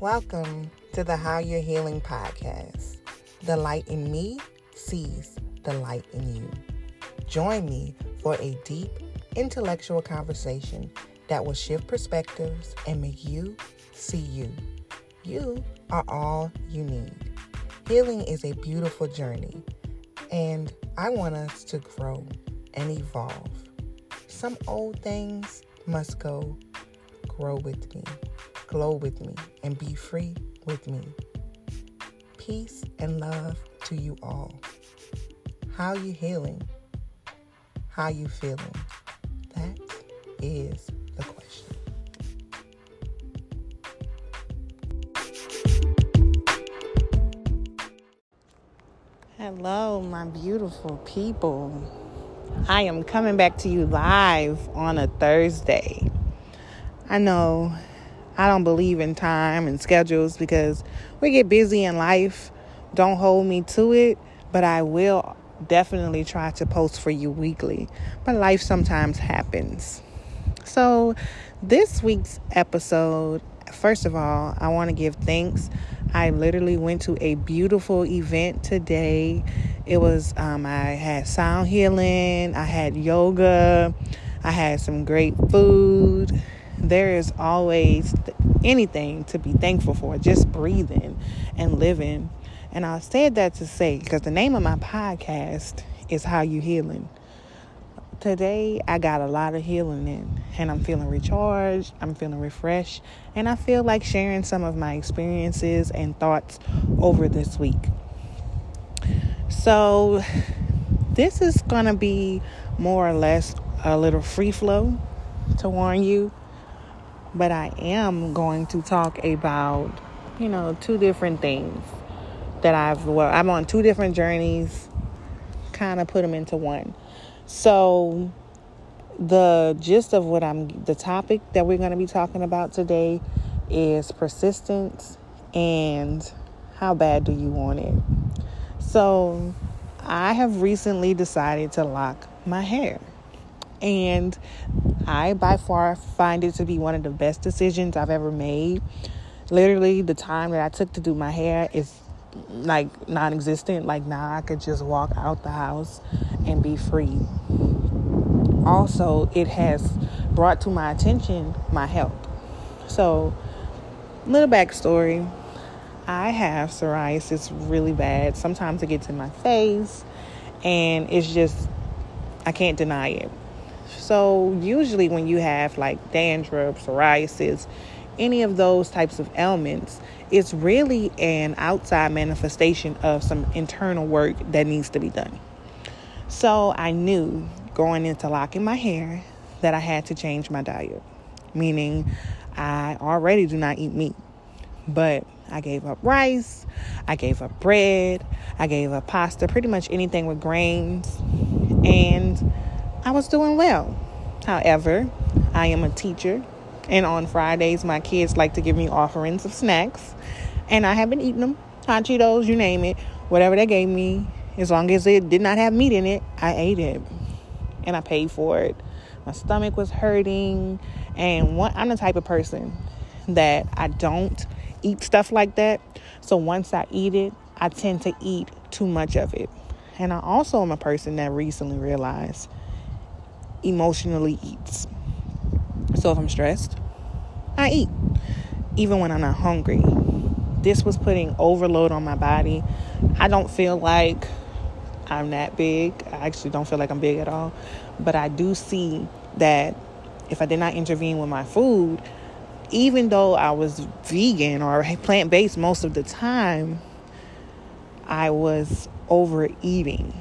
Welcome to the How You're Healing podcast. The light in me sees the light in you. Join me for a deep, intellectual conversation that will shift perspectives and make you see you. You are all you need. Healing is a beautiful journey, and I want us to grow and evolve. Some old things must go. Grow with me, glow with me, and be free with me. Peace and love to you all. How you healing? How you feeling? That is the question. Hello, my beautiful people. I am coming back to you live on a Thursday. I know I don't believe in time and schedules because we get busy in life. Don't hold me to it, but I will definitely try to post for you weekly. But life sometimes happens. So, this week's episode, first of all, I want to give thanks. I literally went to a beautiful event today. It was, um, I had sound healing, I had yoga, I had some great food. There is always anything to be thankful for, just breathing and living. And I said that to say, because the name of my podcast is How You Healing. Today, I got a lot of healing in, and I'm feeling recharged, I'm feeling refreshed, and I feel like sharing some of my experiences and thoughts over this week. So, this is going to be more or less a little free flow to warn you, but I am going to talk about, you know, two different things that I've, well, I'm on two different journeys, kind of put them into one. So, the gist of what I'm, the topic that we're going to be talking about today is persistence and how bad do you want it. So, I have recently decided to lock my hair. And I, by far, find it to be one of the best decisions I've ever made. Literally, the time that I took to do my hair is like non existent. Like now, I could just walk out the house and be free. Also, it has brought to my attention my health. So, little backstory I have psoriasis really bad. Sometimes it gets in my face, and it's just, I can't deny it. So, usually, when you have like dandruff, psoriasis, any of those types of ailments, it's really an outside manifestation of some internal work that needs to be done. So, I knew going into locking my hair that I had to change my diet, meaning I already do not eat meat, but I gave up rice, I gave up bread, I gave up pasta, pretty much anything with grains, and I was doing well. However, I am a teacher, and on Fridays, my kids like to give me offerings of snacks, and I have been eating them hot Cheetos, you name it, whatever they gave me, as long as it did not have meat in it, I ate it, and I paid for it. My stomach was hurting, and one, I'm the type of person that I don't eat stuff like that. So once I eat it, I tend to eat too much of it. And I also am a person that recently realized emotionally eats. So if I'm stressed, I eat, even when I'm not hungry. This was putting overload on my body. I don't feel like I'm that big. I actually don't feel like I'm big at all. But I do see that if I did not intervene with my food, even though I was vegan or plant based most of the time, I was overeating.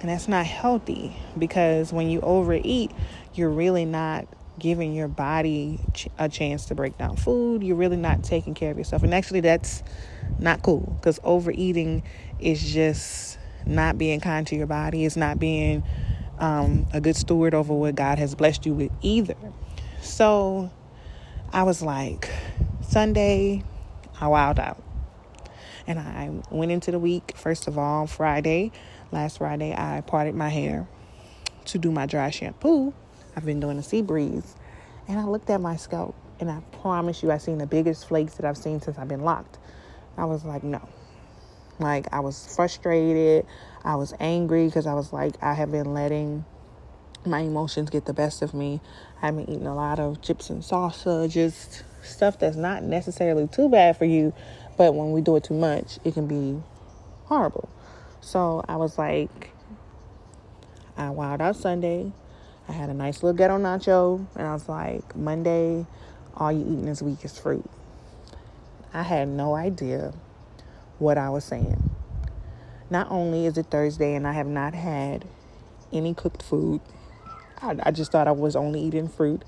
And that's not healthy because when you overeat, you're really not giving your body a chance to break down food. You're really not taking care of yourself. And actually, that's not cool because overeating is just not being kind to your body, it's not being um, a good steward over what God has blessed you with either. So, I was like, Sunday, I wowed out. And I went into the week, first of all, Friday. Last Friday, I parted my hair to do my dry shampoo. I've been doing a sea breeze. And I looked at my scalp And I promise you, I seen the biggest flakes that I've seen since I've been locked. I was like, no. Like, I was frustrated. I was angry because I was like, I have been letting my emotions get the best of me. I've been eating a lot of chips and salsa, just stuff that's not necessarily too bad for you, but when we do it too much, it can be horrible. So I was like, I wowed out Sunday. I had a nice little ghetto nacho, and I was like, Monday, all you eating this week is fruit. I had no idea what I was saying. Not only is it Thursday and I have not had any cooked food, I, I just thought I was only eating fruit.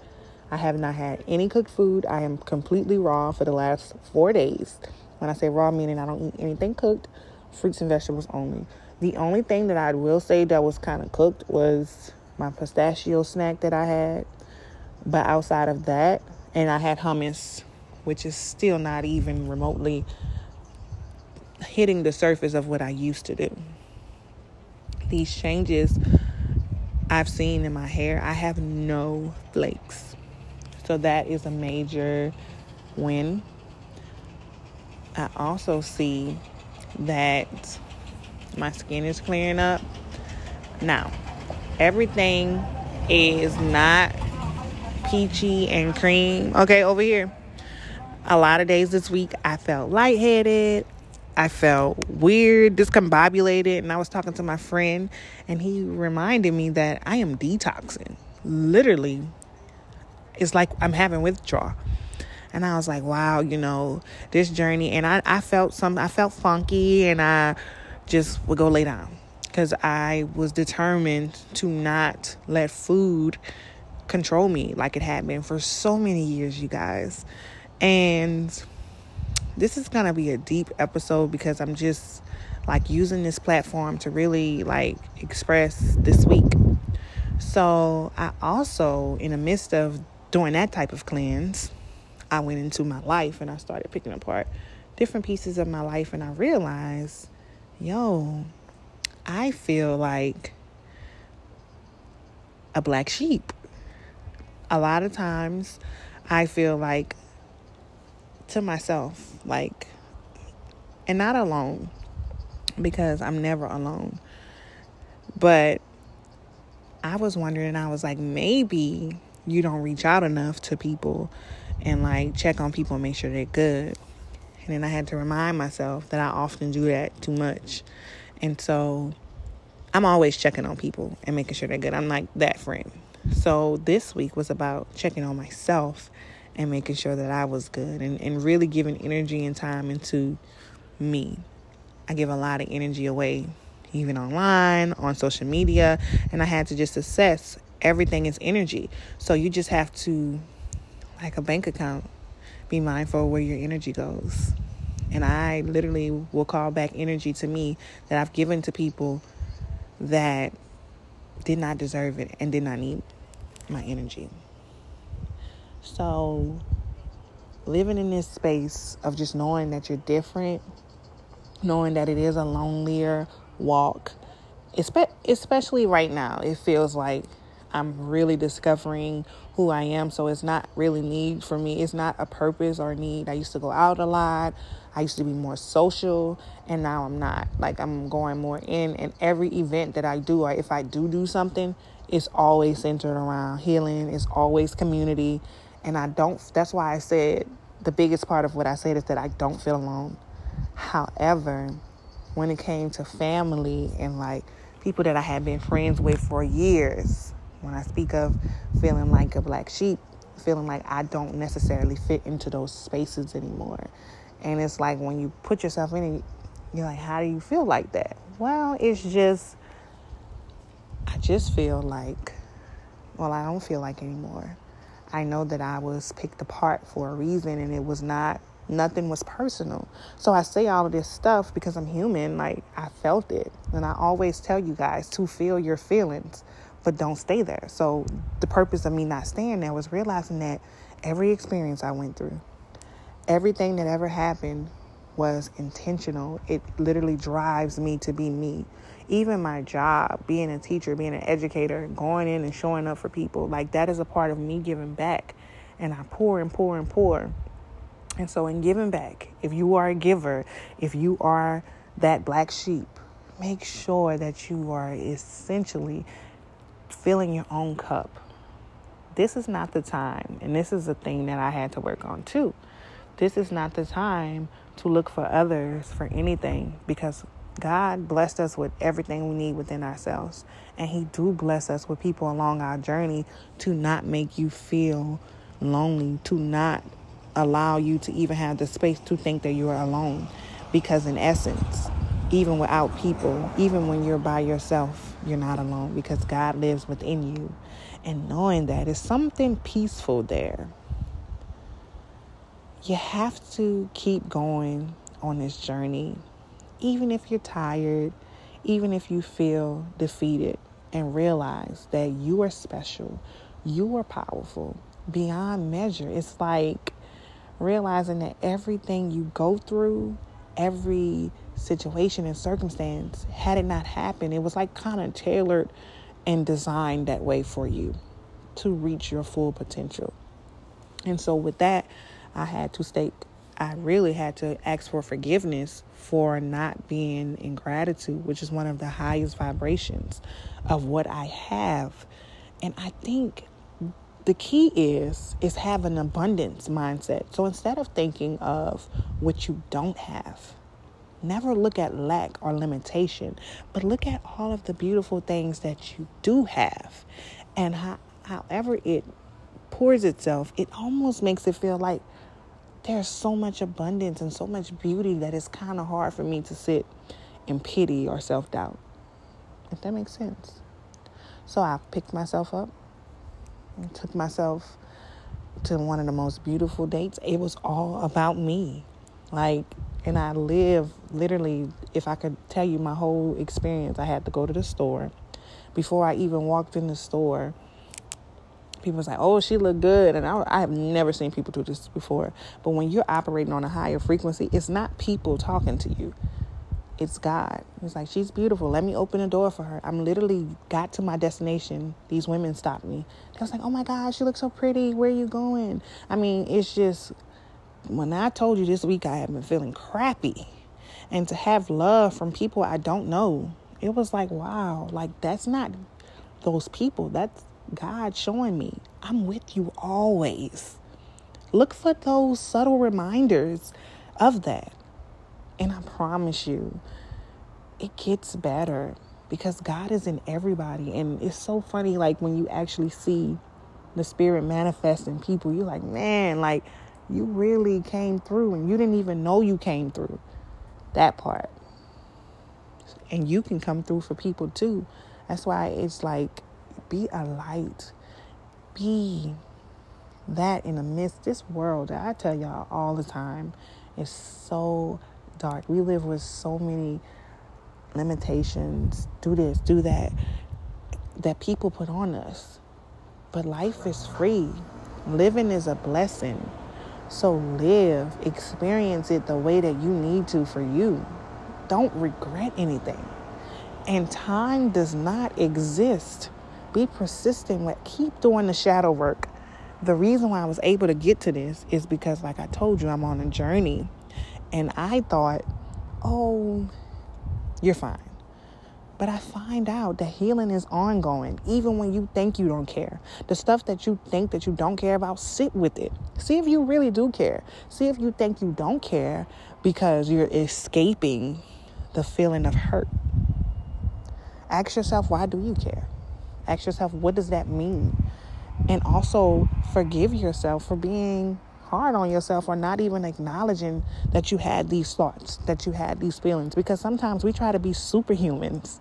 I have not had any cooked food. I am completely raw for the last four days. When I say raw, meaning I don't eat anything cooked, fruits and vegetables only. The only thing that I will say that was kind of cooked was my pistachio snack that I had. But outside of that, and I had hummus, which is still not even remotely hitting the surface of what I used to do. These changes I've seen in my hair, I have no flakes. So that is a major win. I also see that my skin is clearing up. Now, everything is not peachy and cream. Okay, over here. A lot of days this week I felt lightheaded. I felt weird, discombobulated, and I was talking to my friend, and he reminded me that I am detoxing. Literally, it's like I'm having withdrawal. And I was like, wow, you know, this journey. And I, I felt some, I felt funky, and I just would go lay down because I was determined to not let food control me like it had been for so many years, you guys. And this is to be a deep episode because I'm just like using this platform to really like express this week. So, I also in the midst of doing that type of cleanse, I went into my life and I started picking apart different pieces of my life and I realized, yo, I feel like a black sheep. A lot of times I feel like to myself, like, and not alone because I'm never alone. But I was wondering, I was like, maybe you don't reach out enough to people and like check on people and make sure they're good. And then I had to remind myself that I often do that too much. And so I'm always checking on people and making sure they're good. I'm like that friend. So this week was about checking on myself and making sure that I was good and, and really giving energy and time into me. I give a lot of energy away, even online, on social media, and I had to just assess everything is energy. So you just have to, like a bank account, be mindful where your energy goes. And I literally will call back energy to me that I've given to people that did not deserve it and did not need my energy. So, living in this space of just knowing that you're different, knowing that it is a lonelier walk, especially right now, it feels like I'm really discovering who I am. So it's not really need for me. It's not a purpose or need. I used to go out a lot. I used to be more social and now I'm not. Like I'm going more in and every event that I do or if I do do something, it's always centered around healing. It's always community. And I don't that's why I said the biggest part of what I said is that I don't feel alone. However, when it came to family and like people that I had been friends with for years, when I speak of feeling like a black sheep, feeling like I don't necessarily fit into those spaces anymore. And it's like when you put yourself in it, you're like, how do you feel like that? Well, it's just, I just feel like, well, I don't feel like anymore. I know that I was picked apart for a reason and it was not, nothing was personal. So I say all of this stuff because I'm human. Like, I felt it. And I always tell you guys to feel your feelings but don't stay there. So the purpose of me not staying there was realizing that every experience I went through, everything that ever happened was intentional. It literally drives me to be me. Even my job, being a teacher, being an educator, going in and showing up for people, like that is a part of me giving back. and I pour and pour and pour. And so, in giving back, if you are a giver, if you are that black sheep, make sure that you are essentially filling your own cup. This is not the time, and this is a thing that I had to work on too. This is not the time to look for others for anything because God blessed us with everything we need within ourselves. And He do bless us with people along our journey to not make you feel lonely, to not allow you to even have the space to think that you are alone. Because in essence, even without people, even when you're by yourself, you're not alone because God lives within you. And knowing that is something peaceful there. You have to keep going on this journey, even if you're tired, even if you feel defeated, and realize that you are special, you are powerful beyond measure. It's like realizing that everything you go through, every situation and circumstance, had it not happened, it was like kind of tailored and designed that way for you to reach your full potential. And so, with that, I had to state, I really had to ask for forgiveness for not being in gratitude, which is one of the highest vibrations of what I have. And I think the key is is have an abundance mindset. So instead of thinking of what you don't have, never look at lack or limitation, but look at all of the beautiful things that you do have. And how, however it pours itself, it almost makes it feel like there's so much abundance and so much beauty that it's kind of hard for me to sit in pity or self doubt. If that makes sense. So I picked myself up took myself to one of the most beautiful dates. It was all about me. Like, and I live literally, if I could tell you my whole experience, I had to go to the store. Before I even walked in the store, people was like, "Oh, she looked good," and I, I have never seen people do this before. But when you're operating on a higher frequency, it's not people talking to you; it's God. He's like, "She's beautiful. Let me open the door for her." I'm literally got to my destination. These women stopped me. They was like, "Oh my God, she looks so pretty. Where are you going?" I mean, it's just when I told you this week I have been feeling crappy, and to have love from people I don't know, it was like, wow, like that's not those people. That's God showing me I'm with you always. Look for those subtle reminders of that. And I promise you, it gets better because God is in everybody. And it's so funny, like when you actually see the Spirit manifest in people, you're like, man, like you really came through and you didn't even know you came through that part. And you can come through for people too. That's why it's like be a light. Be that in the midst this world I tell y'all all the time is so dark. We live with so many limitations. Do this, do that that people put on us. But life is free. Living is a blessing. So live, experience it the way that you need to for you. Don't regret anything. And time does not exist be persistent with keep doing the shadow work. The reason why I was able to get to this is because like I told you I'm on a journey and I thought, "Oh, you're fine." But I find out that healing is ongoing, even when you think you don't care. The stuff that you think that you don't care about, sit with it. See if you really do care. See if you think you don't care because you're escaping the feeling of hurt. Ask yourself, why do you care? Ask yourself, what does that mean? And also forgive yourself for being hard on yourself or not even acknowledging that you had these thoughts, that you had these feelings. Because sometimes we try to be superhumans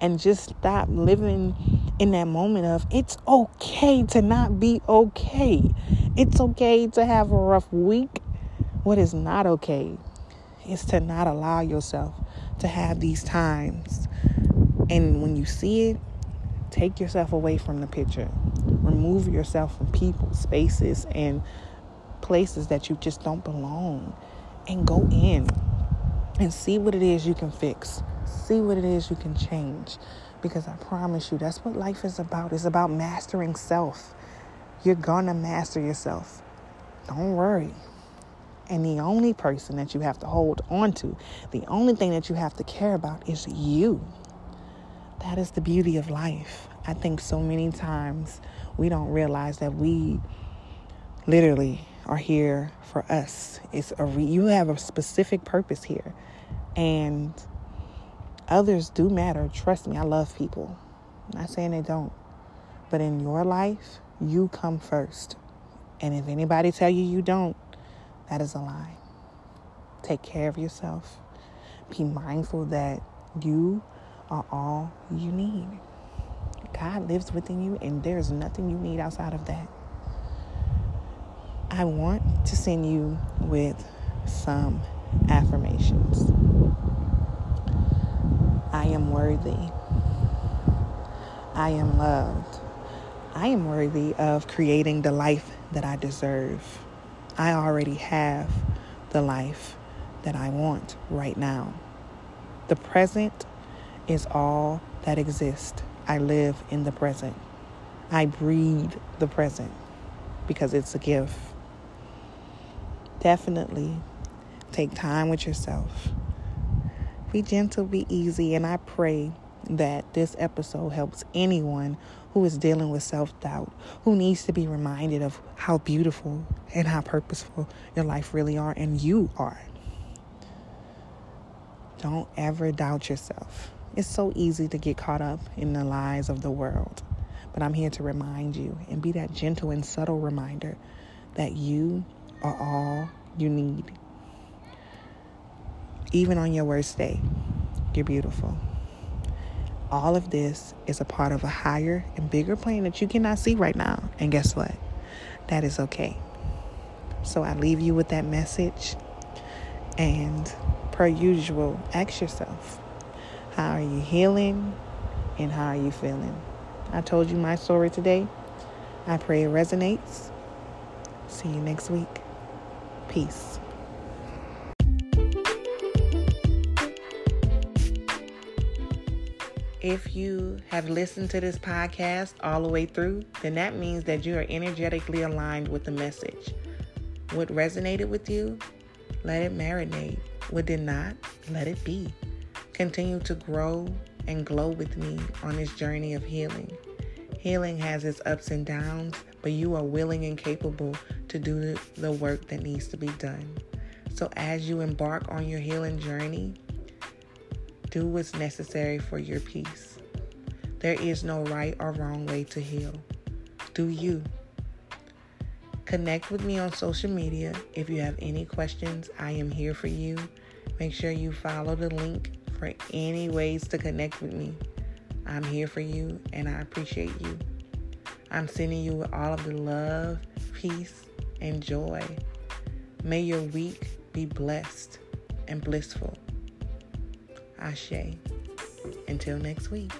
and just stop living in that moment of it's okay to not be okay. It's okay to have a rough week. What is not okay is to not allow yourself to have these times. And when you see it, Take yourself away from the picture. Remove yourself from people, spaces, and places that you just don't belong. And go in and see what it is you can fix. See what it is you can change. Because I promise you, that's what life is about. It's about mastering self. You're gonna master yourself. Don't worry. And the only person that you have to hold on to, the only thing that you have to care about is you. That is the beauty of life. I think so many times we don't realize that we literally are here for us. It's a re- you have a specific purpose here. And others do matter. Trust me, I love people. I'm not saying they don't. But in your life, you come first. And if anybody tell you you don't, that is a lie. Take care of yourself. Be mindful that you are all you need. God lives within you, and there's nothing you need outside of that. I want to send you with some affirmations. I am worthy. I am loved. I am worthy of creating the life that I deserve. I already have the life that I want right now. The present is all that exists. I live in the present. I breathe the present because it's a gift. Definitely take time with yourself. Be gentle, be easy, and I pray that this episode helps anyone who is dealing with self doubt, who needs to be reminded of how beautiful and how purposeful your life really are and you are. Don't ever doubt yourself. It's so easy to get caught up in the lies of the world. But I'm here to remind you and be that gentle and subtle reminder that you are all you need. Even on your worst day, you're beautiful. All of this is a part of a higher and bigger plan that you cannot see right now. And guess what? That is okay. So I leave you with that message. And per usual, ask yourself how are you healing and how are you feeling? I told you my story today. I pray it resonates. See you next week. Peace. If you have listened to this podcast all the way through, then that means that you are energetically aligned with the message. What resonated with you, let it marinate. What did not, let it be. Continue to grow and glow with me on this journey of healing. Healing has its ups and downs, but you are willing and capable to do the work that needs to be done. So, as you embark on your healing journey, do what's necessary for your peace. There is no right or wrong way to heal. Do you? Connect with me on social media. If you have any questions, I am here for you. Make sure you follow the link for any ways to connect with me. I'm here for you and I appreciate you. I'm sending you all of the love, peace, and joy. May your week be blessed and blissful. Ashe. Until next week.